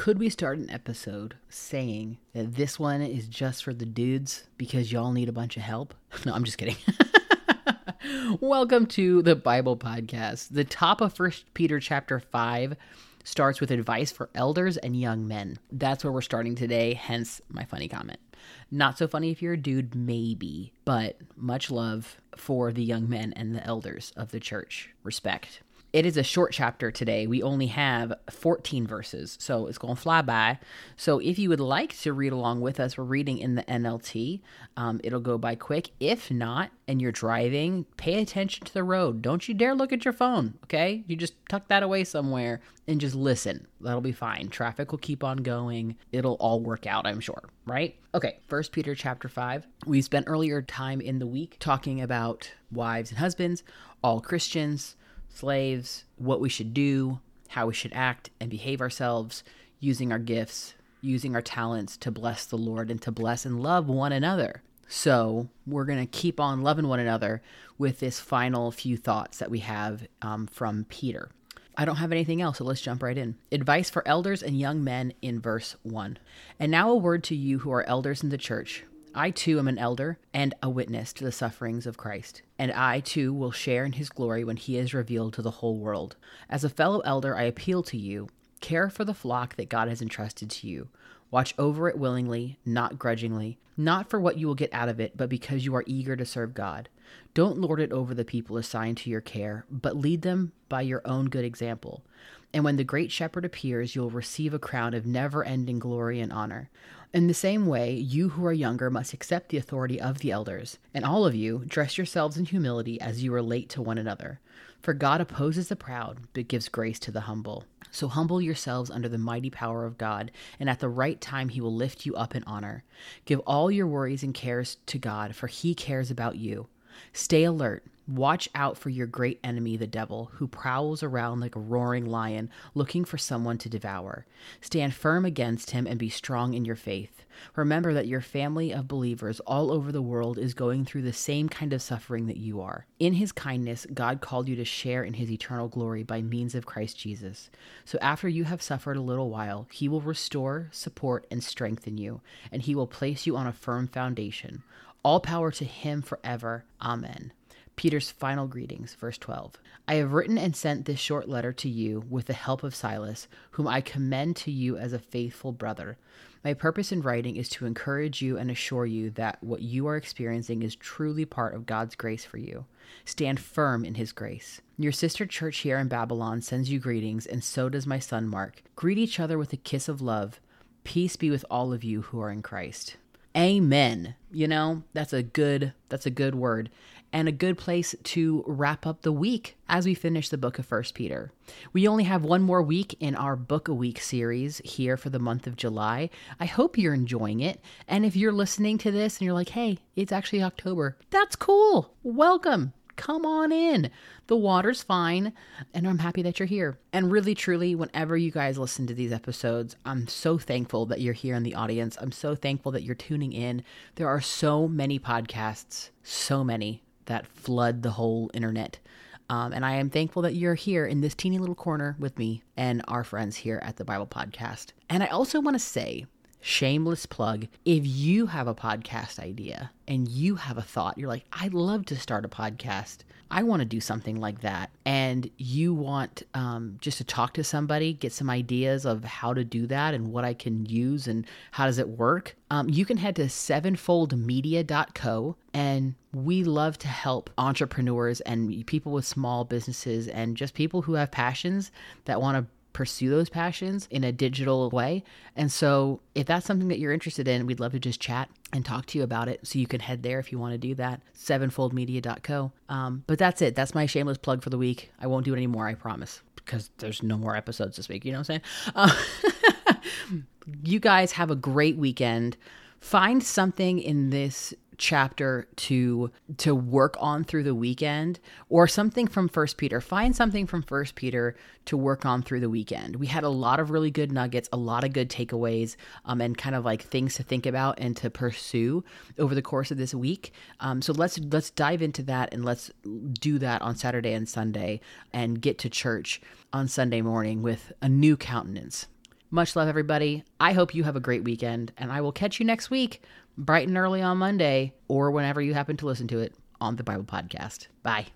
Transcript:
Could we start an episode saying that this one is just for the dudes because y'all need a bunch of help? No, I'm just kidding. Welcome to the Bible podcast. The top of First Peter chapter 5 starts with advice for elders and young men. That's where we're starting today, hence my funny comment. Not so funny if you're a dude, maybe, but much love for the young men and the elders of the church. Respect. It is a short chapter today. We only have 14 verses, so it's going to fly by. So if you would like to read along with us, we're reading in the NLT. Um, it'll go by quick. If not, and you're driving, pay attention to the road. Don't you dare look at your phone, okay? You just tuck that away somewhere and just listen. That'll be fine. Traffic will keep on going. It'll all work out, I'm sure, right? Okay, First Peter chapter 5. We spent earlier time in the week talking about wives and husbands, all Christians slaves, what we should do, how we should act and behave ourselves, using our gifts, using our talents to bless the Lord and to bless and love one another. So, we're going to keep on loving one another with this final few thoughts that we have um, from Peter. I don't have anything else, so let's jump right in. Advice for elders and young men in verse 1. And now a word to you who are elders in the church. I too am an elder and a witness to the sufferings of Christ, and I too will share in his glory when he is revealed to the whole world. As a fellow elder, I appeal to you care for the flock that God has entrusted to you. Watch over it willingly, not grudgingly, not for what you will get out of it, but because you are eager to serve God. Don't lord it over the people assigned to your care, but lead them by your own good example. And when the great shepherd appears, you will receive a crown of never ending glory and honor. In the same way, you who are younger must accept the authority of the elders, and all of you dress yourselves in humility as you relate to one another. For God opposes the proud, but gives grace to the humble. So humble yourselves under the mighty power of God, and at the right time he will lift you up in honor. Give all your worries and cares to God, for he cares about you. Stay alert Watch out for your great enemy, the devil, who prowls around like a roaring lion looking for someone to devour. Stand firm against him and be strong in your faith. Remember that your family of believers all over the world is going through the same kind of suffering that you are. In his kindness, God called you to share in his eternal glory by means of Christ Jesus. So after you have suffered a little while, he will restore, support, and strengthen you, and he will place you on a firm foundation. All power to him forever. Amen. Peter's final greetings, verse 12. I have written and sent this short letter to you with the help of Silas, whom I commend to you as a faithful brother. My purpose in writing is to encourage you and assure you that what you are experiencing is truly part of God's grace for you. Stand firm in his grace. Your sister church here in Babylon sends you greetings, and so does my son Mark. Greet each other with a kiss of love. Peace be with all of you who are in Christ. Amen. You know, that's a good that's a good word and a good place to wrap up the week as we finish the book of First Peter. We only have one more week in our book a week series here for the month of July. I hope you're enjoying it. And if you're listening to this and you're like, "Hey, it's actually October." That's cool. Welcome. Come on in. The water's fine, and I'm happy that you're here. And really, truly, whenever you guys listen to these episodes, I'm so thankful that you're here in the audience. I'm so thankful that you're tuning in. There are so many podcasts, so many that flood the whole internet. Um, and I am thankful that you're here in this teeny little corner with me and our friends here at the Bible Podcast. And I also want to say, shameless plug, if you have a podcast idea and you have a thought, you're like, I'd love to start a podcast. I want to do something like that. And you want um, just to talk to somebody, get some ideas of how to do that and what I can use and how does it work, um, you can head to sevenfoldmedia.co. And we love to help entrepreneurs and people with small businesses and just people who have passions that want to pursue those passions in a digital way. And so, if that's something that you're interested in, we'd love to just chat and talk to you about it. So you can head there if you want to do that. Sevenfoldmedia.co. Um, but that's it. That's my shameless plug for the week. I won't do it anymore. I promise, because there's no more episodes this week. You know what I'm saying? Uh, you guys have a great weekend. Find something in this chapter to to work on through the weekend or something from first peter. Find something from first peter to work on through the weekend. We had a lot of really good nuggets a lot of good takeaways um, and kind of like things to think about and to pursue over the course of this week. Um, so let's let's dive into that and let's do that on saturday and sunday and get to church on sunday morning with a new countenance Much love, everybody. I hope you have a great weekend, and I will catch you next week, bright and early on Monday, or whenever you happen to listen to it on the Bible Podcast. Bye.